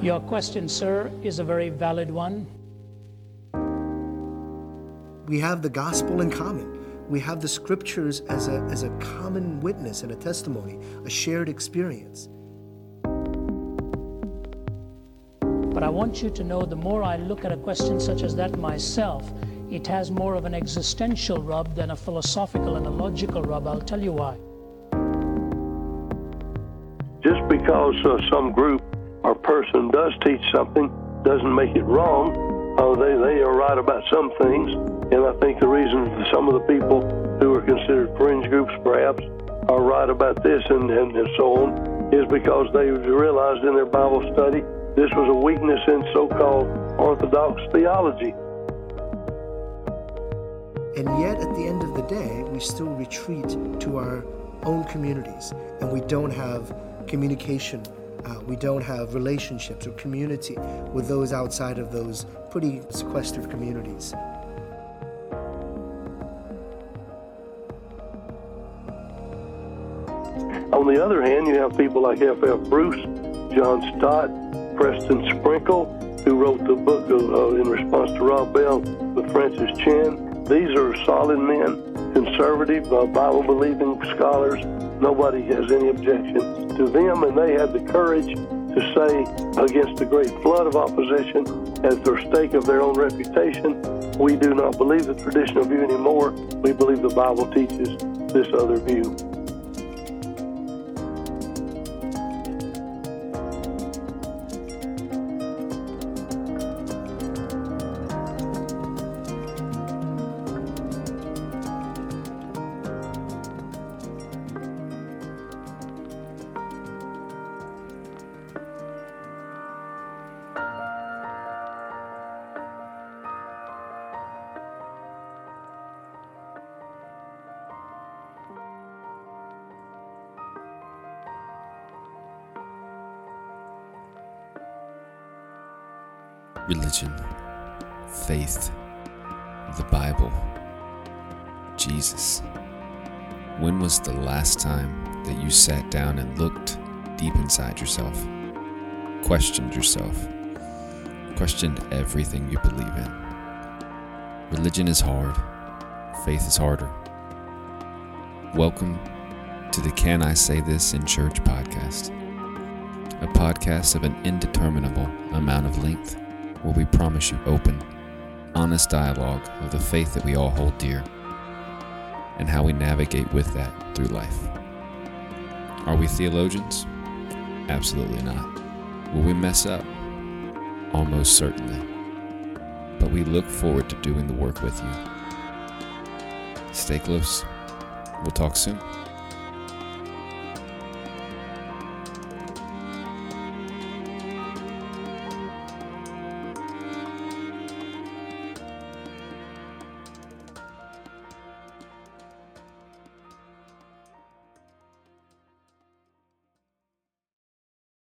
Your question, sir, is a very valid one. We have the gospel in common. We have the scriptures as a, as a common witness and a testimony, a shared experience. But I want you to know the more I look at a question such as that myself, it has more of an existential rub than a philosophical and a logical rub. I'll tell you why. Just because uh, some group or person does teach something doesn't make it wrong. Uh, they, they are right about some things. And I think the reason some of the people who are considered fringe groups perhaps are right about this and, and, and so on is because they realized in their Bible study this was a weakness in so called Orthodox theology. And yet, at the end of the day, we still retreat to our own communities and we don't have communication. Uh, we don't have relationships or community with those outside of those pretty sequestered communities. On the other hand, you have people like F. F. Bruce, John Stott, Preston Sprinkle, who wrote the book uh, in response to Rob Bell with Francis Chan. These are solid men, conservative, uh, Bible believing scholars. Nobody has any objection to them, and they had the courage to say against the great flood of opposition at the stake of their own reputation, we do not believe the traditional view anymore. We believe the Bible teaches this other view. Religion, faith, the Bible, Jesus. When was the last time that you sat down and looked deep inside yourself, questioned yourself, questioned everything you believe in? Religion is hard, faith is harder. Welcome to the Can I Say This in Church podcast, a podcast of an indeterminable amount of length where we promise you open, honest dialogue of the faith that we all hold dear and how we navigate with that through life. Are we theologians? Absolutely not. Will we mess up? Almost certainly. But we look forward to doing the work with you. Stay close. We'll talk soon.